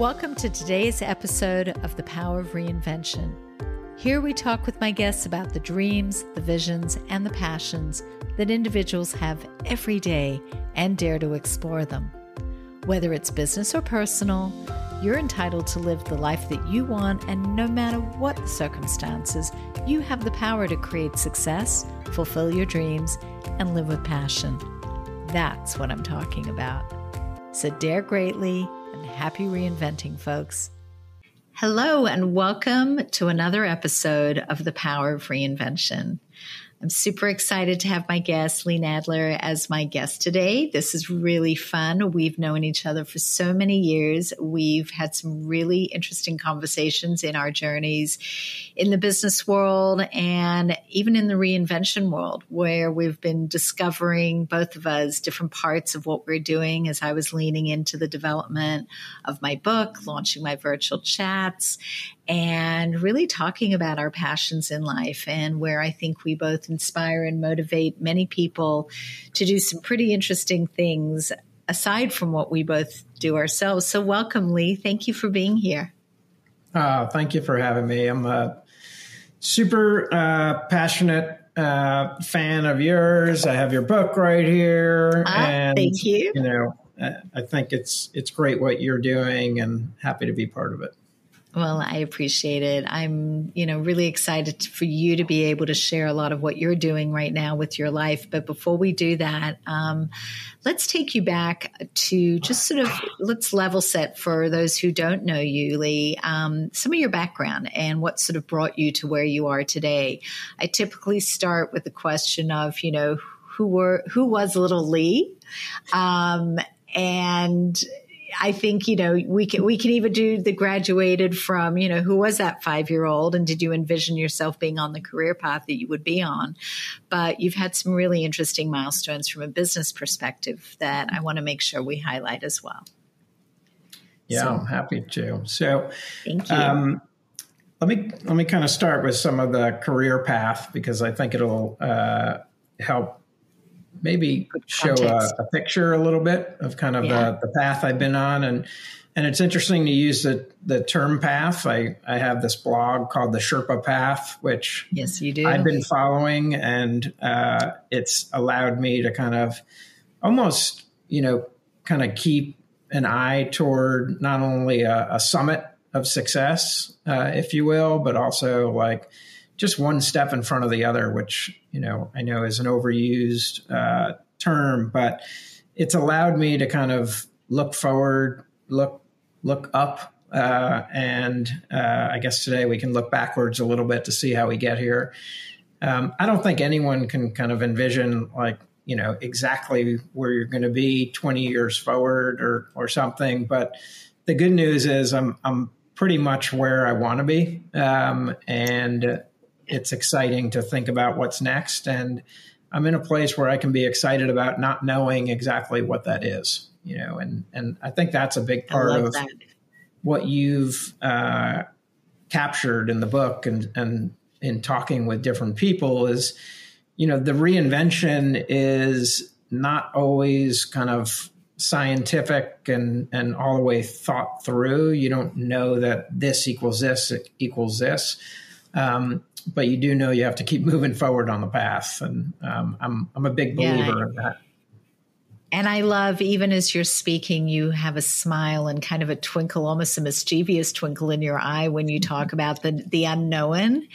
Welcome to today's episode of The Power of Reinvention. Here we talk with my guests about the dreams, the visions, and the passions that individuals have every day and dare to explore them. Whether it's business or personal, you're entitled to live the life that you want, and no matter what the circumstances, you have the power to create success, fulfill your dreams, and live with passion. That's what I'm talking about. So dare greatly and happy reinventing, folks. Hello, and welcome to another episode of The Power of Reinvention. I'm super excited to have my guest, Lee Nadler, as my guest today. This is really fun. We've known each other for so many years. We've had some really interesting conversations in our journeys in the business world and even in the reinvention world, where we've been discovering both of us different parts of what we're doing as I was leaning into the development of my book, launching my virtual chats, and really talking about our passions in life and where I think we both inspire and motivate many people to do some pretty interesting things aside from what we both do ourselves. So, welcome, Lee. Thank you for being here. Uh, thank you for having me. I'm a super uh, passionate uh, fan of yours. I have your book right here. Ah, and, thank you. You know, I think it's it's great what you're doing, and happy to be part of it. Well, I appreciate it. I'm, you know, really excited for you to be able to share a lot of what you're doing right now with your life. But before we do that, um, let's take you back to just sort of let's level set for those who don't know you, Lee, um, some of your background and what sort of brought you to where you are today. I typically start with the question of, you know, who were who was little Lee, um, and I think, you know, we can, we can even do the graduated from, you know, who was that five year old and did you envision yourself being on the career path that you would be on? But you've had some really interesting milestones from a business perspective that I want to make sure we highlight as well. Yeah, so, I'm happy to. So, thank you. Um, let me let me kind of start with some of the career path because I think it'll uh, help maybe show a, a, picture a little bit of kind of yeah. the, the path I've been on. And, and it's interesting to use the, the term path. I, I have this blog called the Sherpa Path, which yes, you do. I've been following, and uh, it's allowed me to kind of almost, you know, kind of keep an eye toward not only a, a summit of success, uh, if you will, but also like just one step in front of the other, which you know I know is an overused uh, term, but it's allowed me to kind of look forward, look look up, uh, and uh, I guess today we can look backwards a little bit to see how we get here. Um, I don't think anyone can kind of envision like you know exactly where you're going to be 20 years forward or or something, but the good news is I'm I'm pretty much where I want to be, um, and it's exciting to think about what's next. And I'm in a place where I can be excited about not knowing exactly what that is, you know, and, and I think that's a big part of that. what you've uh, captured in the book and, and in talking with different people is, you know, the reinvention is not always kind of scientific and, and all the way thought through. You don't know that this equals this equals this. Um, but you do know you have to keep moving forward on the path, and um, I'm I'm a big believer yeah. in that. And I love, even as you're speaking, you have a smile and kind of a twinkle, almost a mischievous twinkle in your eye when you talk mm-hmm. about the the unknown,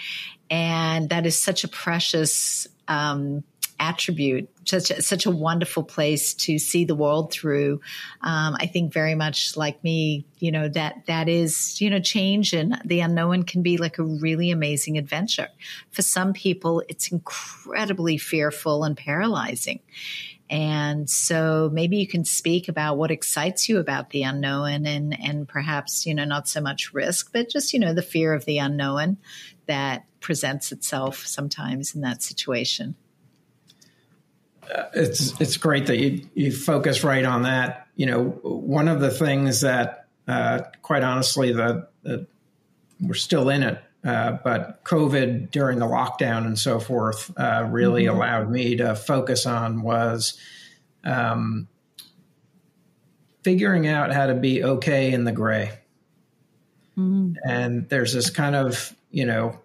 and that is such a precious um, attribute, such a, such a wonderful place to see the world through. Um, I think very much like me, you know that that is you know change and the unknown can be like a really amazing adventure. For some people, it's incredibly fearful and paralyzing. And so maybe you can speak about what excites you about the unknown and, and perhaps, you know, not so much risk, but just, you know, the fear of the unknown that presents itself sometimes in that situation it's it's great that you you focus right on that. You know, one of the things that, uh, quite honestly, the, the, we're still in it, uh, but COVID during the lockdown and so forth uh, really mm-hmm. allowed me to focus on was um, figuring out how to be okay in the gray. Mm-hmm. And there's this kind of, you know,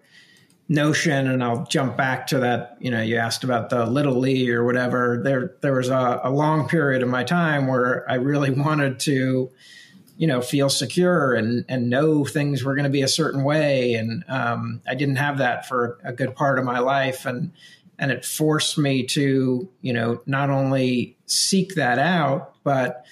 notion and I'll jump back to that, you know, you asked about the little Lee or whatever. There there was a, a long period of my time where I really wanted to, you know, feel secure and and know things were going to be a certain way. And um, I didn't have that for a good part of my life. And and it forced me to, you know, not only seek that out, but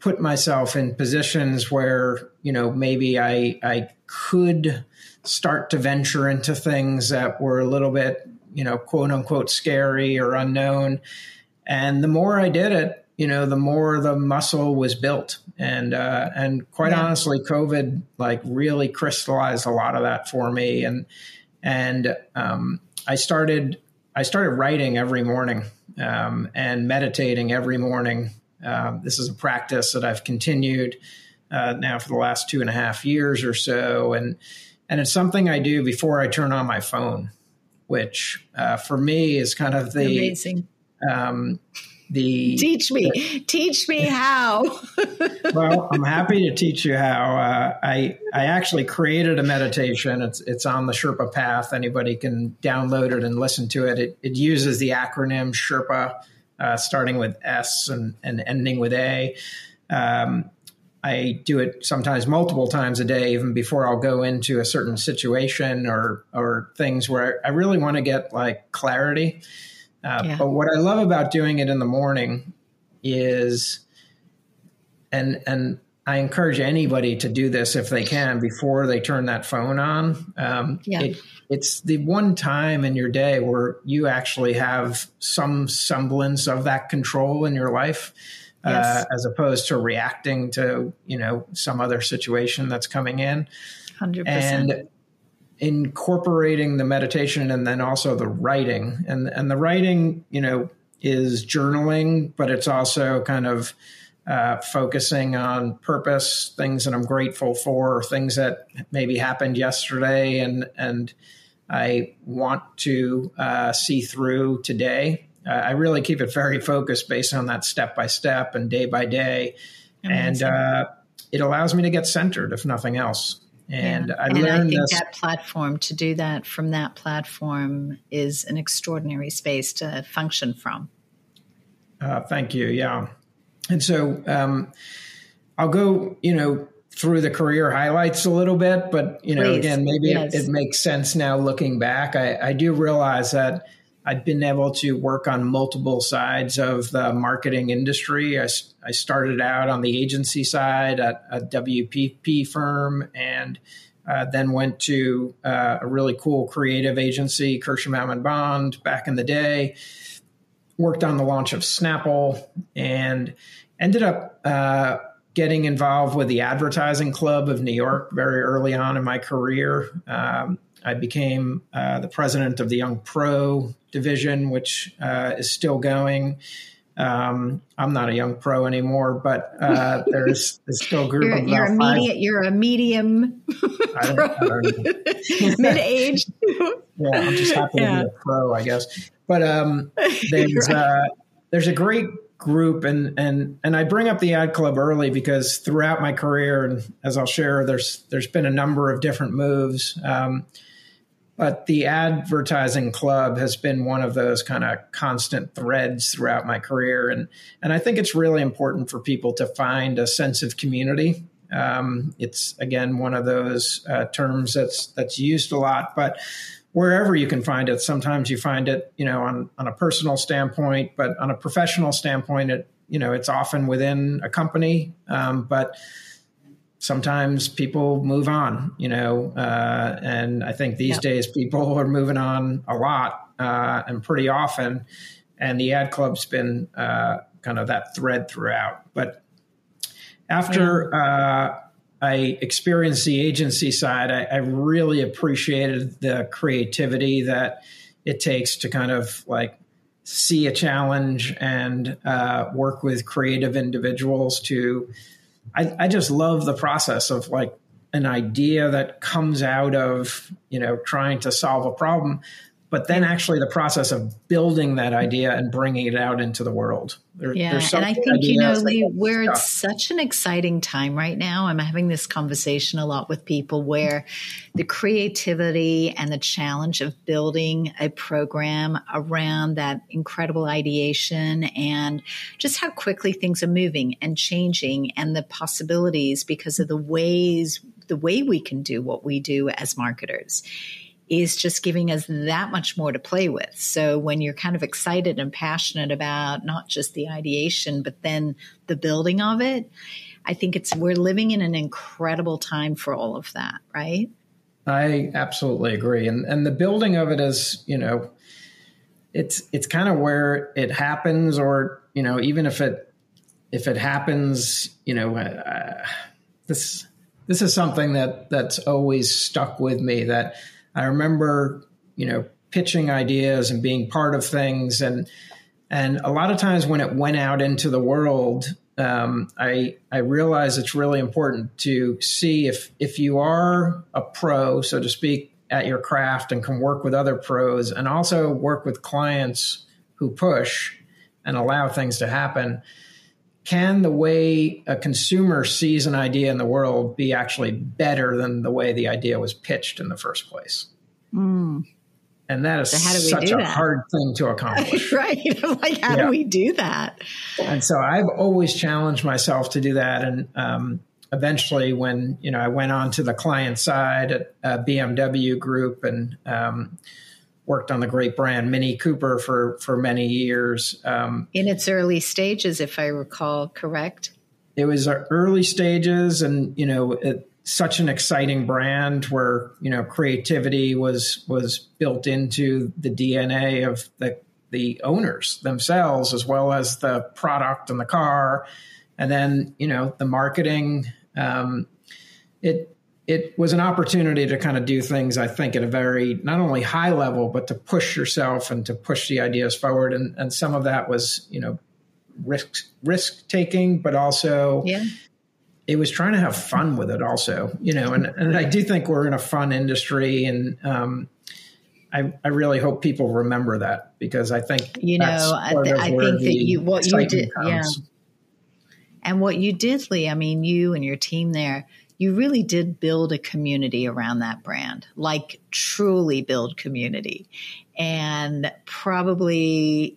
put myself in positions where, you know, maybe I I could start to venture into things that were a little bit, you know, quote unquote scary or unknown. And the more I did it, you know, the more the muscle was built. And uh, and quite yeah. honestly, COVID like really crystallized a lot of that for me. And and um, I started I started writing every morning um, and meditating every morning. Um, this is a practice that I've continued uh, now for the last two and a half years or so, and and it's something I do before I turn on my phone, which uh, for me is kind of the amazing. Um, the teach me, the, teach me how. well, I'm happy to teach you how. Uh, I I actually created a meditation. It's it's on the Sherpa Path. Anybody can download it and listen to it. It, it uses the acronym Sherpa, uh, starting with S and and ending with A. Um, I do it sometimes multiple times a day, even before I'll go into a certain situation or or things where I really want to get like clarity. Uh, yeah. But what I love about doing it in the morning is, and and I encourage anybody to do this if they can before they turn that phone on. Um, yeah. It, it's the one time in your day where you actually have some semblance of that control in your life yes. uh, as opposed to reacting to you know some other situation that's coming in. Hundred percent. And incorporating the meditation and then also the writing and and the writing you know is journaling, but it's also kind of uh, focusing on purpose, things that I'm grateful for, things that maybe happened yesterday, and and I want to uh, see through today. I really keep it very focused based on that step by step and day by day. Amazing. And uh, it allows me to get centered, if nothing else. And yeah. I and learned I think this. that platform to do that from that platform is an extraordinary space to function from. Uh, thank you. Yeah. And so um, I'll go, you know, through the career highlights a little bit, but you know, Please. again, maybe yes. it, it, makes sense now looking back. I, I do realize that I've been able to work on multiple sides of the marketing industry. I, I started out on the agency side at a WPP firm and uh, then went to uh, a really cool creative agency, Kirshenbaum and Bond, back in the day. Worked on the launch of Snapple and ended up uh, getting involved with the Advertising Club of New York very early on in my career. Um, I became uh, the president of the Young Pro division, which uh, is still going. Um, I'm not a young pro anymore, but uh, there's, there's still a group you're, of you're a medium. You're a medium mid age. yeah, I'm just happy yeah. to be a pro, I guess. But um, there's uh, there's a great group, and and and I bring up the ad club early because throughout my career, and as I'll share, there's there's been a number of different moves. Um, but the advertising club has been one of those kind of constant threads throughout my career. And, and I think it's really important for people to find a sense of community. Um, it's again one of those uh, terms that's that's used a lot, but wherever you can find it, sometimes you find it, you know, on on a personal standpoint, but on a professional standpoint, it you know it's often within a company. Um, but sometimes people move on, you know, uh, and I think these yep. days people are moving on a lot uh, and pretty often. And the ad club's been uh, kind of that thread throughout. But after yeah. Uh, I experienced the agency side, I, I really appreciated the creativity that it takes to kind of like see a challenge and uh, work with creative individuals to I, I just love the process of like an idea that comes out of you know trying to solve a problem but then actually the process of building that idea and bringing it out into the world. There, yeah, and I think you know, Lee, where it's such an exciting time right now. I'm having this conversation a lot with people where the creativity and the challenge of building a program around that incredible ideation and just how quickly things are moving and changing and the possibilities because of the ways the way we can do what we do as marketers is just giving us that much more to play with. So when you're kind of excited and passionate about not just the ideation, but then the building of it, I think it's we're living in an incredible time for all of that, right? I absolutely agree. And and the building of it is, you know, it's it's kind of where it happens or, you know, even if it if it happens, you know, uh, this this is something that that's always stuck with me that I remember, you know, pitching ideas and being part of things, and and a lot of times when it went out into the world, um, I I realize it's really important to see if if you are a pro, so to speak, at your craft and can work with other pros, and also work with clients who push and allow things to happen can the way a consumer sees an idea in the world be actually better than the way the idea was pitched in the first place? Mm. And that is so such a that? hard thing to accomplish. right. like, how yeah. do we do that? And so I've always challenged myself to do that. And um, eventually, when, you know, I went on to the client side at uh, BMW Group and, um, worked on the great brand Mini Cooper for for many years. Um, in its early stages, if I recall correct. It was early stages, and you know, it, such an exciting brand where you know creativity was was built into the DNA of the the owners themselves, as well as the product and the car, and then you know the marketing. Um, it it was an opportunity to kind of do things, I think, at a very not only high level, but to push yourself and to push the ideas forward. And, and some of that was, you know, risk risk taking, but also yeah. it was trying to have fun with it also, you know, and, and I do think we're in a fun industry and um, I, I really hope people remember that because I think you know I, th- I think that you what you did comes. yeah and what you did Lee I mean you and your team there you really did build a community around that brand, like truly build community. And probably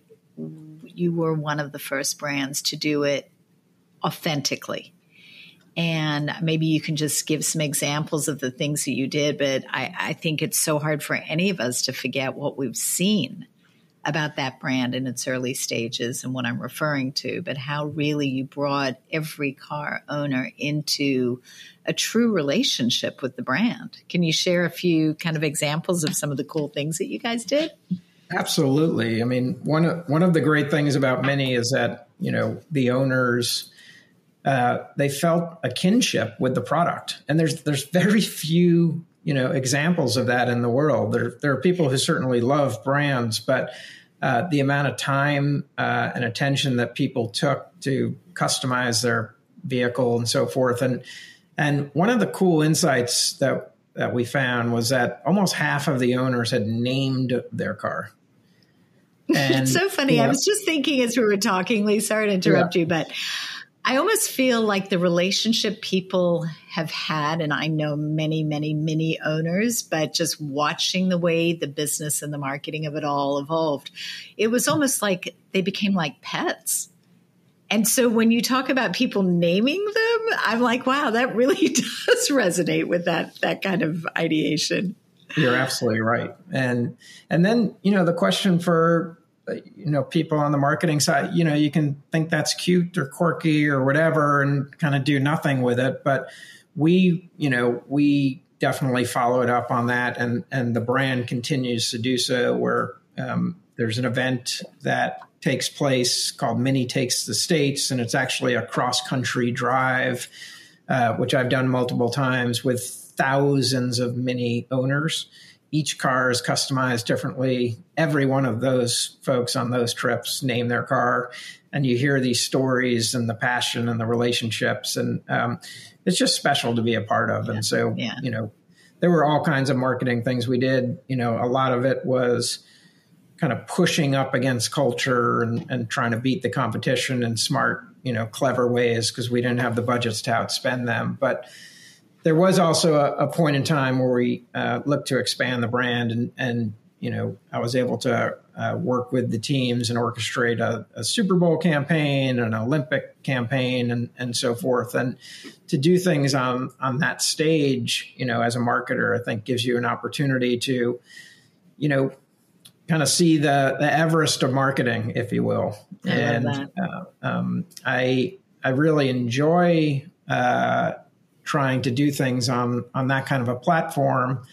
you were one of the first brands to do it authentically. And maybe you can just give some examples of the things that you did, but I, I think it's so hard for any of us to forget what we've seen about that brand in its early stages and what I'm referring to, but how really you brought every car owner into a true relationship with the brand. Can you share a few kind of examples of some of the cool things that you guys did? Absolutely. I mean, one of, one of the great things about Mini is that, you know, the owners uh, they felt a kinship with the product. And there's there's very few you know examples of that in the world. There there are people who certainly love brands, but uh, the amount of time uh, and attention that people took to customize their vehicle and so forth, and and one of the cool insights that that we found was that almost half of the owners had named their car. And, it's so funny. Know, I was just thinking as we were talking, Lee. Sorry to interrupt yeah. you, but I almost feel like the relationship people have had, and I know many, many, many owners, but just watching the way the business and the marketing of it all evolved, it was almost like they became like pets. And so when you talk about people naming them, I'm like, wow, that really does resonate with that that kind of ideation. You're absolutely right. And and then, you know, the question for you know people on the marketing side you know you can think that's cute or quirky or whatever and kind of do nothing with it. But we you know we definitely followed up on that and and the brand continues to do so where um, there's an event that takes place called mini takes the states and it's actually a cross country drive uh, which i've done multiple times with thousands of mini owners each car is customized differently. Every one of those folks on those trips name their car, and you hear these stories and the passion and the relationships, and um, it's just special to be a part of. Yeah. And so, yeah. you know, there were all kinds of marketing things we did. You know, a lot of it was kind of pushing up against culture and, and trying to beat the competition in smart, you know, clever ways because we didn't have the budgets to outspend them. But there was also a, a point in time where we uh, looked to expand the brand and, and you know, I was able to uh, work with the teams and orchestrate a, a, Super Bowl campaign, an Olympic campaign, and and so forth. And to do things on on that stage, you know, as a marketer, I think gives you an opportunity to, you know, kind of see the the Everest of marketing, if you will. I and uh, um, I I really enjoy uh, trying to do things on on that kind of a platform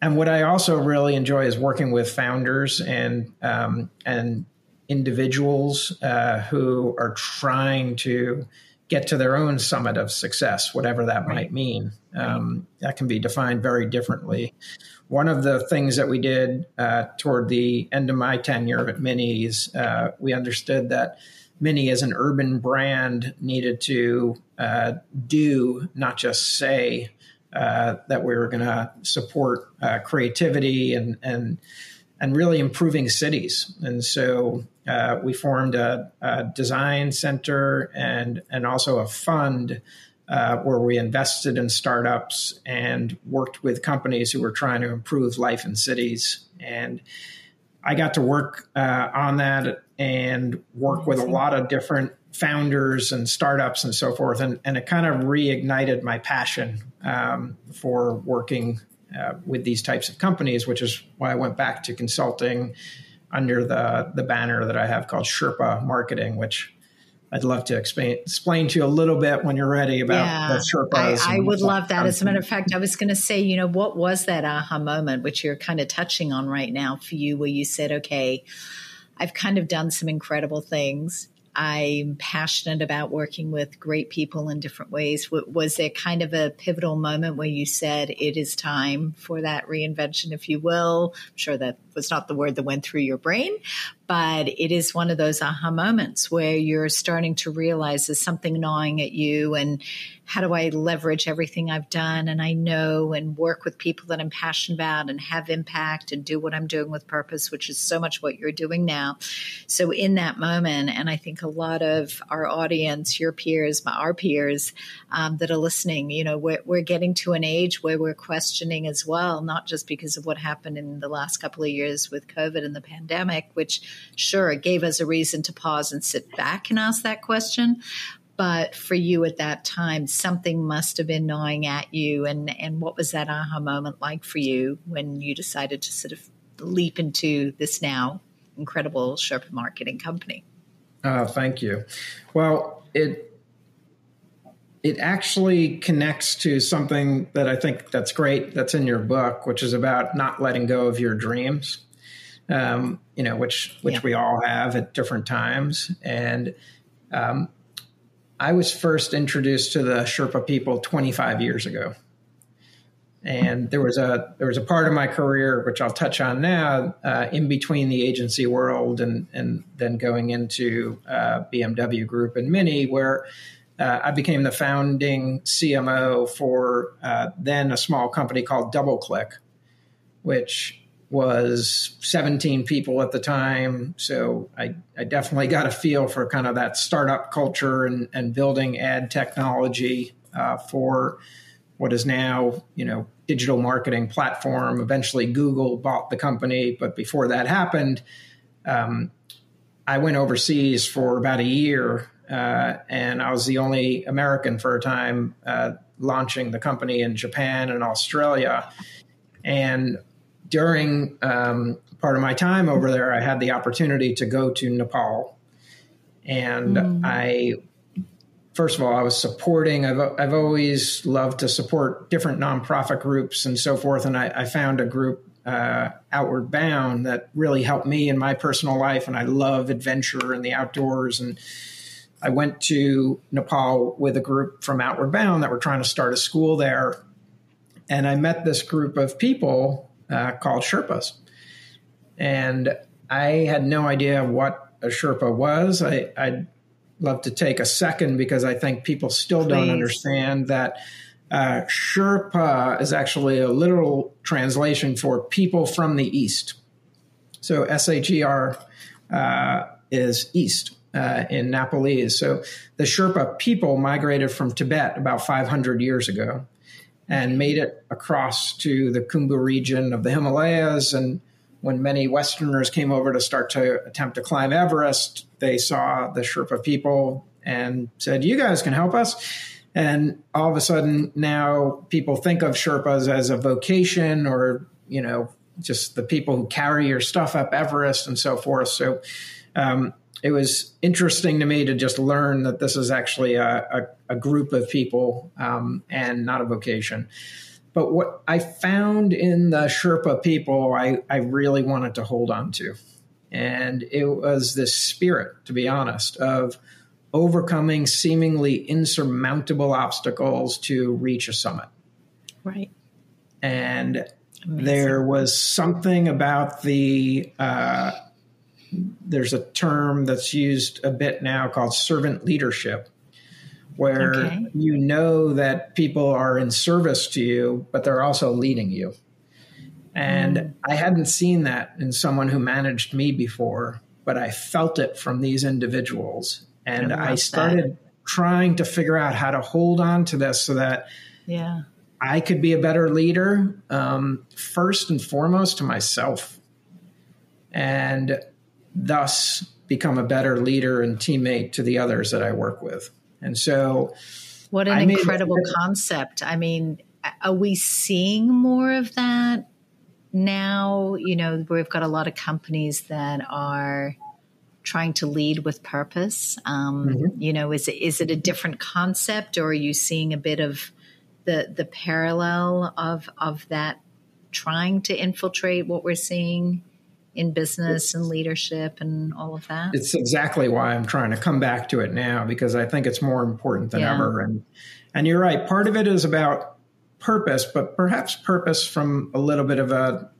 and what I also really enjoy is working with founders and um, and individuals uh, who are trying to get to their own summit of success, whatever that right. might mean. Um, that can be defined very differently. One of the things that we did uh, toward the end of my tenure at Mini is uh, we understood that Mini, as an urban brand, needed to uh, do, not just say, uh, that we were going to support uh, creativity and and and really improving cities. And so uh, we formed a, a, design center and and also a fund uh, where we invested in startups and worked with companies who were trying to improve life in cities. And I got to work uh, on that and work with a lot of different founders and startups and so forth. And, and it kind of reignited my passion um, for working uh, with these types of companies, which is why I went back to consulting under the, the banner that I have called Sherpa Marketing, which I'd love to explain, explain to you a little bit when you're ready about yeah, the Sherpas. I, I would love that. As a matter of fact, I was going to say, you know, what was that aha moment, which you're kind of touching on right now for you, where you said, okay, I've kind of done some incredible things. I'm passionate about working with great people in different ways. Was there kind of a pivotal moment where you said it is time for that reinvention, if you will? I'm sure that was not the word that went through your brain, but it is one of those aha moments where you're starting to realize there's something gnawing at you and how do I leverage everything I've done and I know and work with people that I'm passionate about and have impact and do what I'm doing with purpose, which is so much what you're doing now. So in that moment, and I think a lot of our audience, your peers, our peers um, that are listening, you know, we're, we're getting to an age where we're questioning as well, not just because of what happened in the last couple of years with COVID and the pandemic, which sure gave us a reason to pause and sit back and ask that question, but for you at that time something must have been gnawing at you. And and what was that aha moment like for you when you decided to sort of leap into this now incredible Sherpa marketing company? Uh, thank you. Well it it actually connects to something that I think that's great that's in your book, which is about not letting go of your dreams. Um, you know, which which yeah. we all have at different times. And um, I was first introduced to the Sherpa people 25 years ago. And there was a there was a part of my career which I'll touch on now, uh, in between the agency world and and then going into uh, BMW Group and Mini, where uh, I became the founding CMO for uh, then a small company called DoubleClick, which was 17 people at the time. So I, I definitely got a feel for kind of that startup culture and, and building ad technology uh, for what is now, you know, digital marketing platform. Eventually, Google bought the company, but before that happened, um, I went overseas for about a year, uh, and I was the only American for a time uh, launching the company in Japan and Australia. And during um, part of my time over there, I had the opportunity to go to Nepal. And mm. I, first of all, I was supporting, I've, I've always loved to support different nonprofit groups and so forth. And I, I found a group, uh, Outward Bound, that really helped me in my personal life. And I love adventure and the outdoors. And I went to Nepal with a group from Outward Bound that were trying to start a school there. And I met this group of people uh, called Sherpas. And I had no idea what a Sherpa was. I, would love to take a second because I think people still Please. don't understand that Uh, Sherpa is actually a literal translation for people from the East. So S H E R uh, is East uh, in Nepalese. So the Sherpa people migrated from Tibet about 500 years ago and made it across to the Khumbu region of the Himalayas. And when many Westerners came over to start to attempt to climb Everest, they saw the Sherpa people and said, You guys can help us. And all of a sudden, now people think of Sherpas as a vocation or, you know, just the people who carry your stuff up Everest and so forth. So um, it was interesting to me to just learn that this is actually a, a, a group of people um, and not a vocation. But what I found in the Sherpa people, I, I really wanted to hold on to. And it was this spirit, to be honest, of overcoming seemingly insurmountable obstacles to reach a summit. Right. And Amazing. there was something about the, uh, there's a term that's used a bit now called servant leadership, where okay. you know that people are in service to you, but they're also leading you. And mm. I hadn't seen that in someone who managed me before, but I felt it from these individuals. And I, I started that. trying to figure out how to hold on to this so that yeah. I could be a better leader, um, first and foremost to myself. And thus become a better leader and teammate to the others that I work with. And so, what an I incredible concept. I mean, are we seeing more of that now? You know, we've got a lot of companies that are trying to lead with purpose. Um, mm-hmm. You know, is it, is it a different concept, or are you seeing a bit of the the parallel of of that trying to infiltrate what we're seeing in business and leadership and all of that? It's exactly why I'm trying to come back to it now because I think it's more important than yeah. ever. And and you're right. Part of it is about purpose, but perhaps purpose from a little bit of a,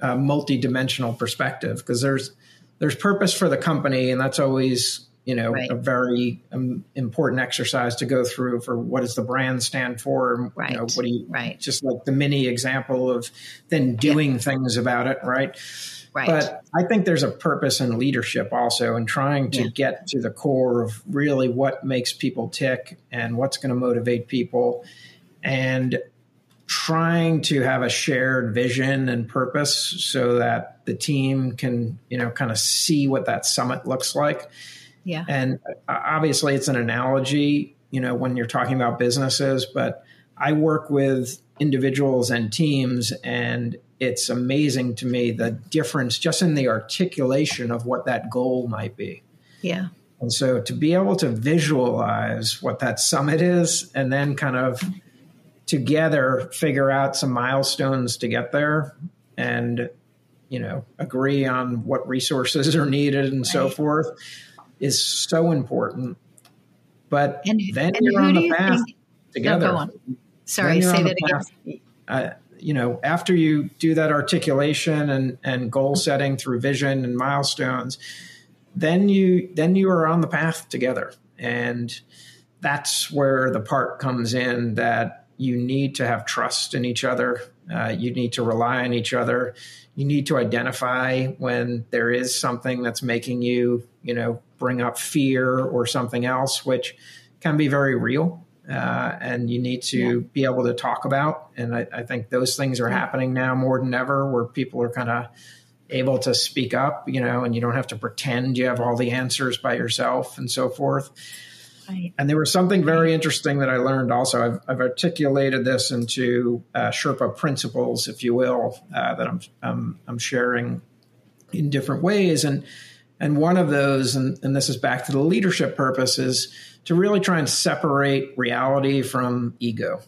a multi-dimensional perspective because there's there's purpose for the company, and that's always you know right. a very um, important exercise to go through for what does the brand stand for right you know, what do you right just like the mini example of then doing yeah. things about it right Right. But I think there's a purpose in leadership also in trying to yeah. get to the core of really what makes people tick and what's going to motivate people and trying to have a shared vision and purpose so that the team can, you know, kind of see what that summit looks like. Yeah. And obviously it's an analogy, you know, when you're talking about businesses, but I work with individuals and teams and it's amazing to me the difference just in the articulation of what that goal might be. Yeah. And so to be able to visualize what that summit is and then kind of together figure out some milestones to get there and you know agree on what resources are needed and right. so forth is so important. But and, then and you're on the path think, together. No. Sorry, say that again. Uh, you know, after you do that articulation and, and goal setting through vision and milestones, then you then you are on the path together. And that's where the part comes in that you need to have trust in each other. Uh, you need to rely on each other. You need to identify when there is something that's making you, you know, bring up fear or something else, which can be very real uh, and you need to yeah. be able to talk about. And I, I, think those things are happening now more than ever, where people are kind of able to speak up, you know, and you don't have to pretend you have all the answers by yourself and so forth. Right. And there was something very interesting that I learned also. I've, I've articulated this into uh, Sherpa principles, if you will, uh, that I'm, I'm, I'm sharing in different ways. And and one of those, and, and this is back to the leadership purpose, is to really try and separate reality from ego.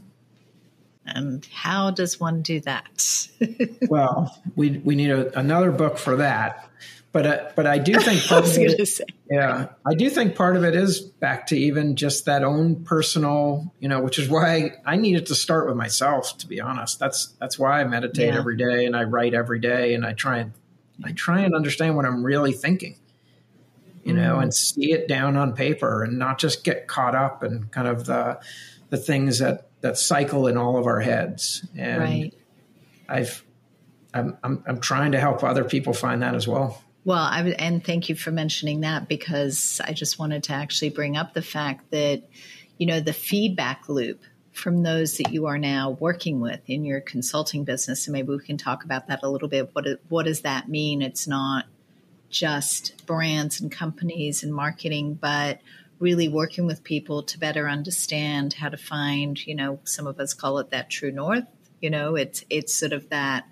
And how does one do that? well, we we need a, another book for that. But uh, but I do think part of it, say. yeah, I do think part of it is back to even just that own personal, you know, which is why I needed to start with myself. To be honest, that's that's why I meditate yeah. every day and I write every day and I try and I try and understand what I'm really thinking you know, and mm. see it down on paper and not just get caught up in kind of the the things that that cycle in all of our heads. And right. I've I'm, I'm I'm trying to help other people find that as well. Well, I would, and thank you for mentioning that because I just wanted to actually bring up the fact that, you know, the feedback loop from those that you are now working with in your consulting business, and maybe we can talk about that a little bit. What what does that mean? It's not just brands and companies and marketing, but really working with people to better understand how to find, you know, some of us call it that true north. You know, it's it's sort of that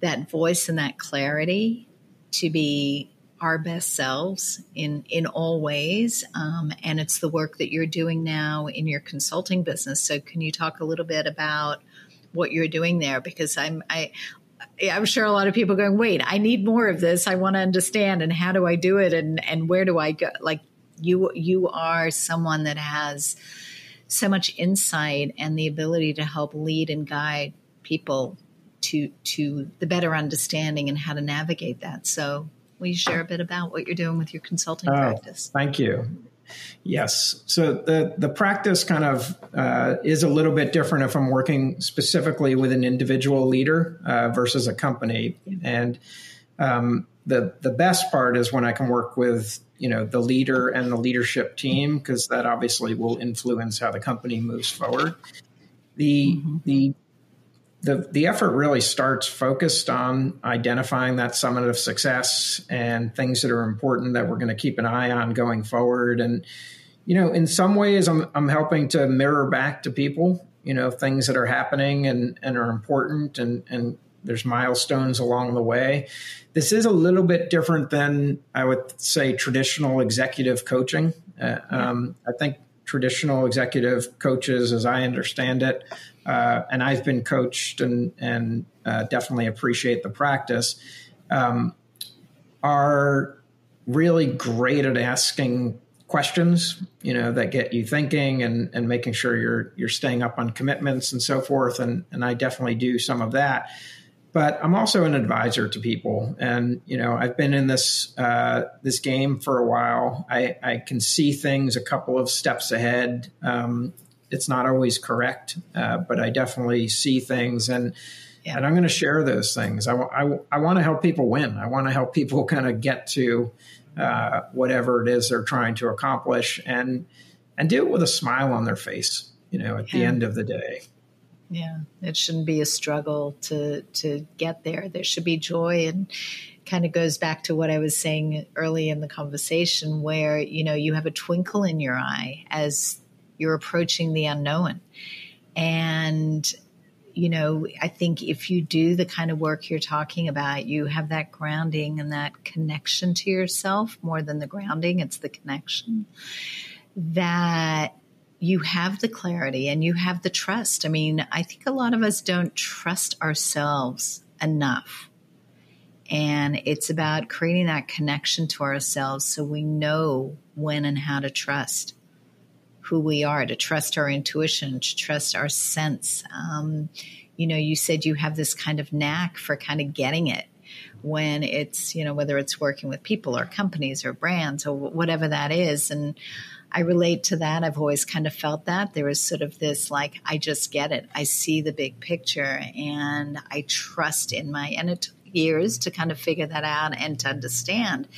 that voice and that clarity to be our best selves in in all ways um, and it's the work that you're doing now in your consulting business so can you talk a little bit about what you're doing there because i'm i i'm sure a lot of people going wait i need more of this i want to understand and how do i do it and and where do i go like you you are someone that has so much insight and the ability to help lead and guide people to to the better understanding and how to navigate that. So, will you share a bit about what you're doing with your consulting oh, practice? Thank you. Yes. So the the practice kind of uh, is a little bit different if I'm working specifically with an individual leader uh, versus a company. And um, the the best part is when I can work with you know the leader and the leadership team because that obviously will influence how the company moves forward. The mm-hmm. the the, the effort really starts focused on identifying that summit of success and things that are important that we're going to keep an eye on going forward. And, you know, in some ways, I'm, I'm helping to mirror back to people, you know, things that are happening and, and are important and, and there's milestones along the way. This is a little bit different than I would say traditional executive coaching. Uh, um, I think traditional executive coaches, as I understand it, uh, and I've been coached and and uh, definitely appreciate the practice, um, are really great at asking questions, you know, that get you thinking and and making sure you're you're staying up on commitments and so forth. And and I definitely do some of that. But I'm also an advisor to people, and you know I've been in this uh, this game for a while. I, I can see things a couple of steps ahead. Um, it's not always correct, uh, but I definitely see things and yeah. and I'm going to share those things. I, I, I want to help people win. I want to help people kind of get to uh, whatever it is they're trying to accomplish and and do it with a smile on their face. You know, at yeah. the end of the day. Yeah, it shouldn't be a struggle to to get there. There should be joy and kind of goes back to what I was saying early in the conversation where you know you have a twinkle in your eye as you're approaching the unknown. And, you know, I think if you do the kind of work you're talking about, you have that grounding and that connection to yourself more than the grounding, it's the connection that you have the clarity and you have the trust. I mean, I think a lot of us don't trust ourselves enough. And it's about creating that connection to ourselves so we know when and how to trust who we are, to trust our intuition, to trust our sense. Um, you know, you said you have this kind of knack for kind of getting it when it's, you know, whether it's working with people or companies or brands or whatever that is. And I relate to that. I've always kind of felt that. There is sort of this like, I just get it. I see the big picture and I trust in my, and it took years to kind of figure that out and to understand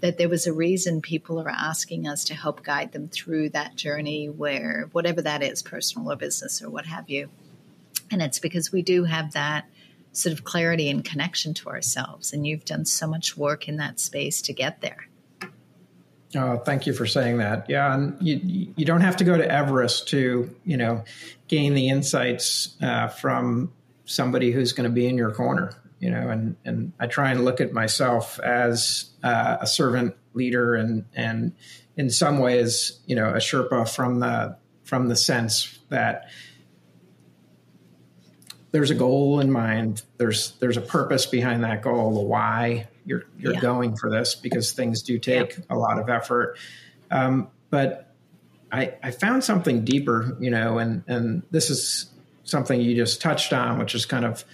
that there was a reason people are asking us to help guide them through that journey where whatever that is personal or business or what have you and it's because we do have that sort of clarity and connection to ourselves and you've done so much work in that space to get there Oh, thank you for saying that. Yeah, and you you don't have to go to Everest to you know gain the insights uh, from somebody who's going to be in your corner you know, and and I try and look at myself as uh, a servant leader, and and in some ways, you know, a Sherpa from the from the sense that there's a goal in mind. There's there's a purpose behind that goal, the why you're you're yeah. going for this, because things do take a lot of effort. Um, but I I found something deeper, you know, and and this is something you just touched on, which is kind of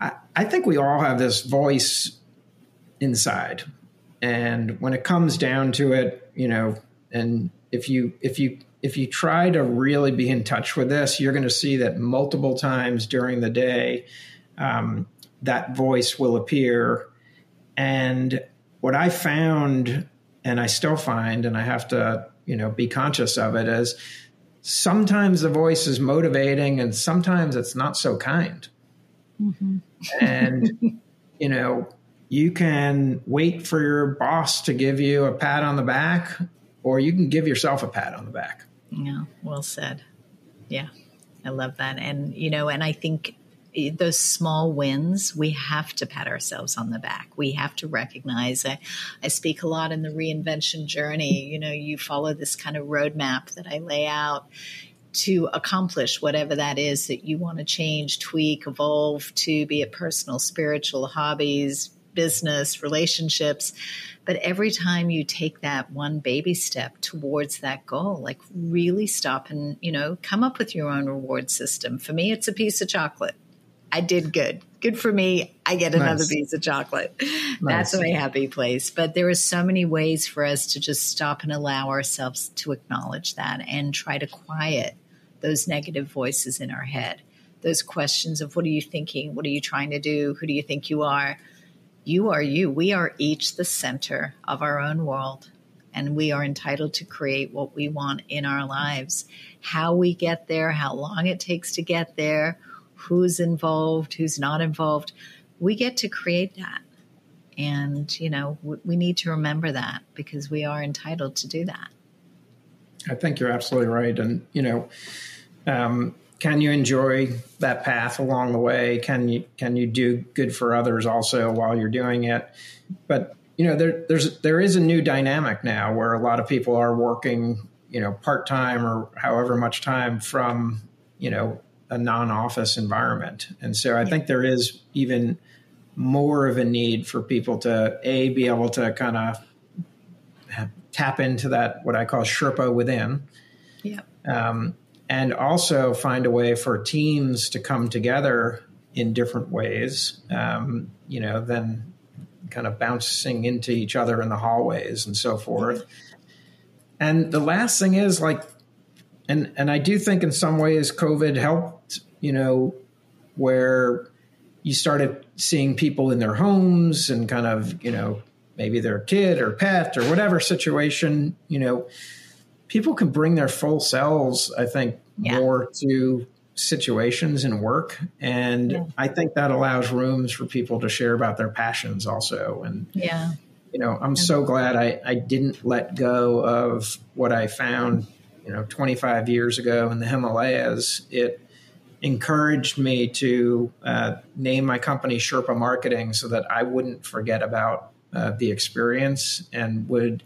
I, I think we all have this voice inside. And when it comes down to it, you know, and if you if you if you try to really be in touch with this, you're going to see that multiple times during the day, um, that voice will appear. And what I found, and I still find, and I have to, you know, be conscious of it, is sometimes the voice is motivating and sometimes it's not so kind. Mm-hmm. and, you know, you can wait for your boss to give you a pat on the back, or you can give yourself a pat on the back. Yeah, well said. Yeah, I love that. And, you know, and I think those small wins, we have to pat ourselves on the back. We have to recognize. I, I speak a lot in the reinvention journey. You know, you follow this kind of roadmap that I lay out to accomplish whatever that is that you want to change, tweak, evolve to be it personal, spiritual, hobbies, business, relationships. But every time you take that one baby step towards that goal, like really stop and, you know, come up with your own reward system. For me, it's a piece of chocolate. I did good. Good for me. I get another nice. piece of chocolate. Nice. That's my happy place. But there are so many ways for us to just stop and allow ourselves to acknowledge that and try to quiet those negative voices in our head. Those questions of what are you thinking? What are you trying to do? Who do you think you are? You are you. We are each the center of our own world, and we are entitled to create what we want in our lives. How we get there, how long it takes to get there, who's involved, who's not involved. We get to create that. And, you know, we need to remember that because we are entitled to do that. I think you're absolutely right. And, you know, um, can you enjoy that path along the way? Can you can you do good for others also while you're doing it? But you know, there there's there is a new dynamic now where a lot of people are working, you know, part time or however much time from, you know, a non-office environment. And so I think there is even more of a need for people to a be able to kind of tap into that what I call Sherpa within. Yeah. Um, and also find a way for teams to come together in different ways, um, you know, than kind of bouncing into each other in the hallways and so forth. And the last thing is like, and and I do think in some ways COVID helped, you know, where you started seeing people in their homes and kind of, you know, maybe their kid or pet or whatever situation, you know, people can bring their full selves, I think, yeah. more to situations and work. And yeah. I think that allows rooms for people to share about their passions also. And, yeah. you know, I'm so glad I, I didn't let go of what I found, you know, 25 years ago in the Himalayas. It, encouraged me to uh, name my company Sherpa Marketing so that I wouldn't forget about uh, the experience and would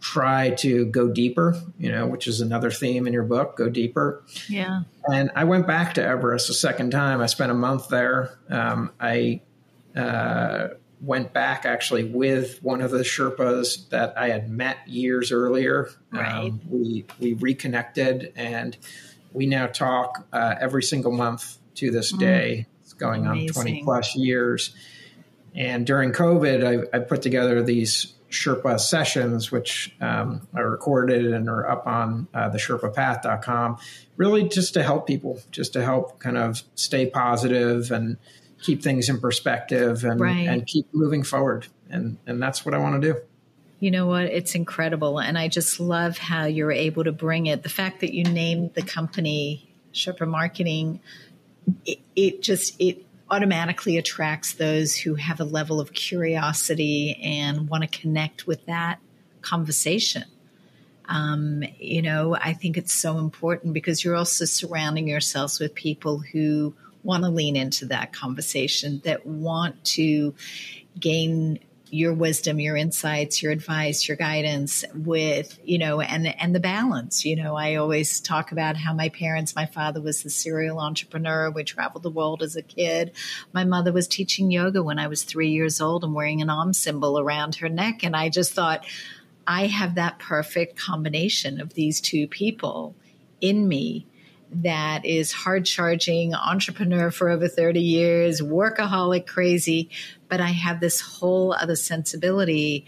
try to go deeper, you know, which is another theme in your book, go deeper. Yeah. And I went back to Everest a second time. I spent a month there. Um, I uh, went back actually with one of the Sherpas that I had met years earlier. Right. Um, we we reconnected, and we now talk uh, every single month to this mm. day. It's going Amazing. on twenty plus years. And during COVID, I, I put together these Sherpa sessions, which um, are recorded and are up on uh, the SherpaPath.com, really just to help people, just to help kind of stay positive and keep things in perspective and, right. and keep moving forward. And, and that's what I want to do. You know what? It's incredible. And I just love how you're able to bring it. The fact that you named the company Sherpa Marketing, it, it just, it, automatically attracts those who have a level of curiosity and want to connect with that conversation. Um, you know, I think it's so important because you're also surrounding yourselves with people who want to lean into that conversation, that want to gain your wisdom, your insights, your advice, your guidance with, you know, and, and the balance. You know, I always talk about how my parents, my father was the serial entrepreneur. We traveled the world as a kid. My mother was teaching yoga when I was three years old and wearing an Om symbol around her neck. And I just thought, I have that perfect combination of these two people in me that is hard charging, entrepreneur for over 30 years, workaholic crazy, but I have this whole other sensibility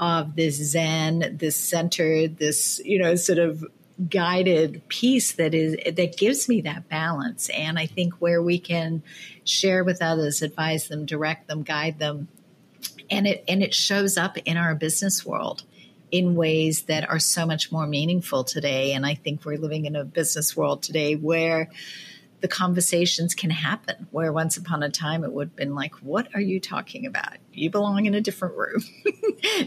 of this Zen, this centered, this, you know, sort of guided piece that is that gives me that balance. And i think where we can share with others advise them direct them guide them and it and it shows up in our business world in ways that are so much more meaningful today. And i think we're living in a business world today where the conversations can happen where once upon a time it would have been like what are you talking about? You belong in a different room.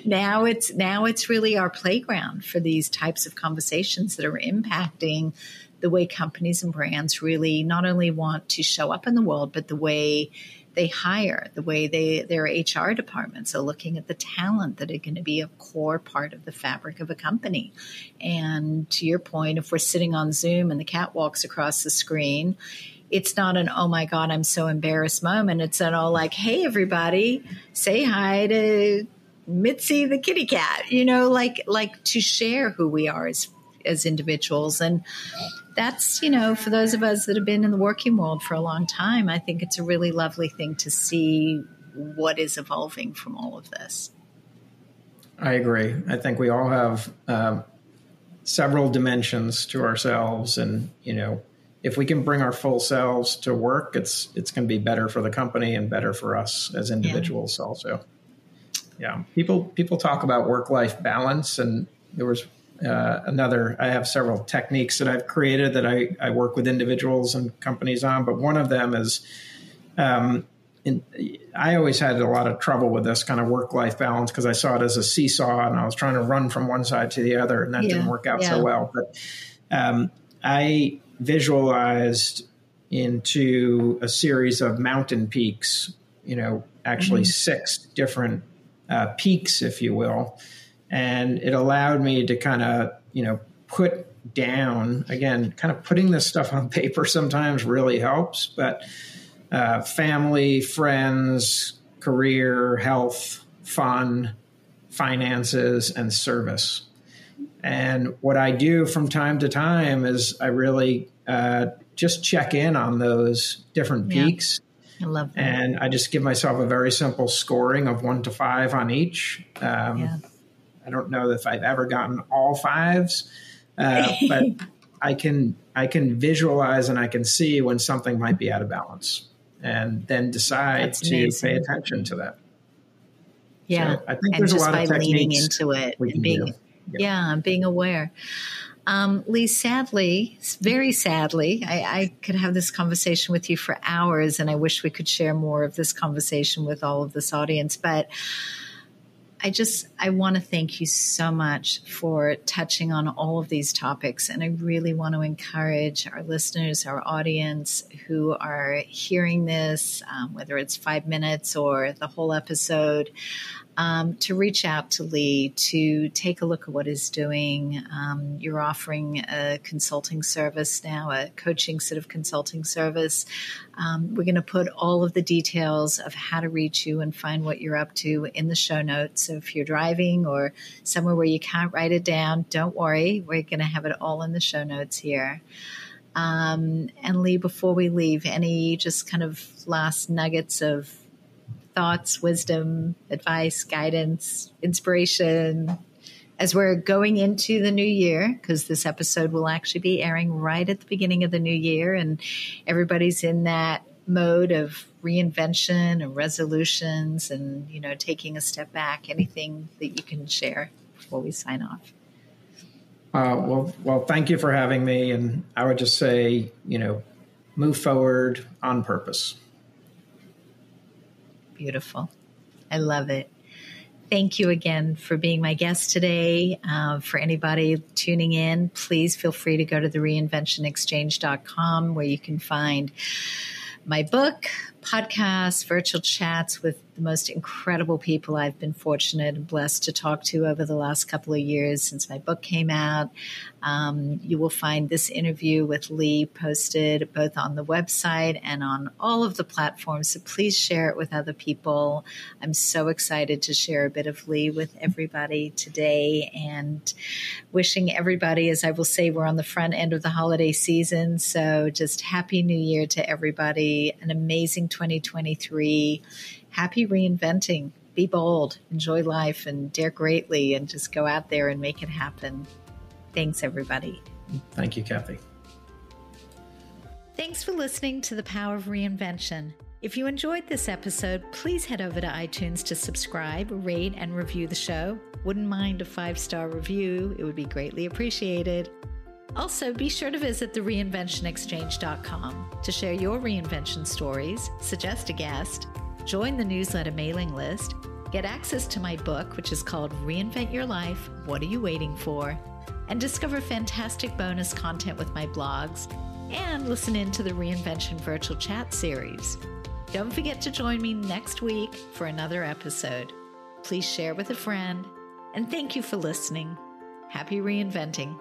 Now it's now it's really our playground for these types of conversations that are impacting the way companies and brands really not only want to show up in the world but the way they hire, the way they their HR departments are looking at the talent that are going to be a core part of the fabric of a company. And to your point, if we're sitting on Zoom and the cat walks across the screen, it's not an oh my god I'm so embarrassed moment. It's an all like hey everybody, say hi to Mitzi the kitty cat. You know, like like to share who we are as as individuals and that's, you know, for those of us that have been in the working world for a long time, I think it's a really lovely thing to see what is evolving from all of this. I agree. I think we all have um, several dimensions to ourselves, and you know, if we can bring our full selves to work, it's it's going to be better for the company and better for us as individuals yeah. also. Yeah, people people talk about work life balance, and there was uh, another, I have several techniques that I've created that I, I work with individuals and companies on, but one of them is um, in, I always had a lot of trouble with this kind of work life balance because I saw it as a seesaw and I was trying to run from one side to the other, and that yeah, didn't work out yeah. so well. But um, I visualized into a series of mountain peaks, you know, actually mm-hmm. six different uh, peaks, if you will and it allowed me to kind of you know put down again kind of putting this stuff on paper sometimes really helps but uh, family friends career health fun finances and service and what i do from time to time is i really uh, just check in on those different peaks I love that. And I just give myself a very simple scoring of one to five on each. Um, yeah I don't know if I've ever gotten all fives, uh, but I can I can visualize and I can see when something might be out of balance, and then decide to pay attention to that. Yeah, so I think and there's a lot of leaning into it and being yeah. yeah, being aware. Um, Lee, sadly, very sadly, I, I, could have this conversation with you for hours, and I wish we could share more of this conversation with all of this audience. But I just I want to thank you so much for touching on all of these topics and I really want to encourage our listeners, our audience who are hearing this, um, whether it's five minutes or the whole episode, um, to reach out to Lee to take a look at what he's doing. Um, you're offering a consulting service now, a coaching sort of consulting service. Um, we're going to put all of the details of how to reach you and find what you're up to in the show notes. So if you're driving or somewhere where you can't write it down, don't worry. We're going to have it all in the show notes here. Um, and Lee, before we leave, any just kind of last nuggets of thoughts, wisdom, advice, guidance, inspiration as we're going into the new year, because this episode will actually be airing right at the beginning of the new year, and everybody's in that mode of reinvention and resolutions and you know taking a step back. Anything that you can share before we sign off? Uh, well well thank you for having me. And i would just say you know move forward on purpose Beautiful. I love it. Thank you again for being my guest today. Uh, for anybody tuning in, please feel free to go to the reinventionexchange.com where you can find my book, podcasts, virtual chats with the most incredible people I've been fortunate and blessed to talk to over the last couple of years since my book came out. Um, you will find this interview with Lee posted both on the website and on all of the platforms. So please share it with other people. I'm so excited to share a bit of Lee with everybody today and wishing everybody, as I will say, we're on the front end of the holiday season. So just happy new year to everybody. An amazing 2023 happy reinventing. Be bold, enjoy life, and dare greatly, and just go out there and make it happen. Thanks, everybody. Thank you, Kathy. Thanks for listening to The Power of Reinvention. If you enjoyed this episode, please head over to iTunes to subscribe, rate, and review the show. Wouldn't mind a five star review, it would be greatly appreciated. Also, be sure to visit thereinventionexchange.com to share your reinvention stories, suggest a guest, join the newsletter mailing list, get access to my book, which is called Reinvent Your Life What Are You Waiting For? and discover fantastic bonus content with my blogs, and listen in to the Reinvention Virtual Chat series. Don't forget to join me next week for another episode. Please share with a friend, and thank you for listening. Happy reinventing.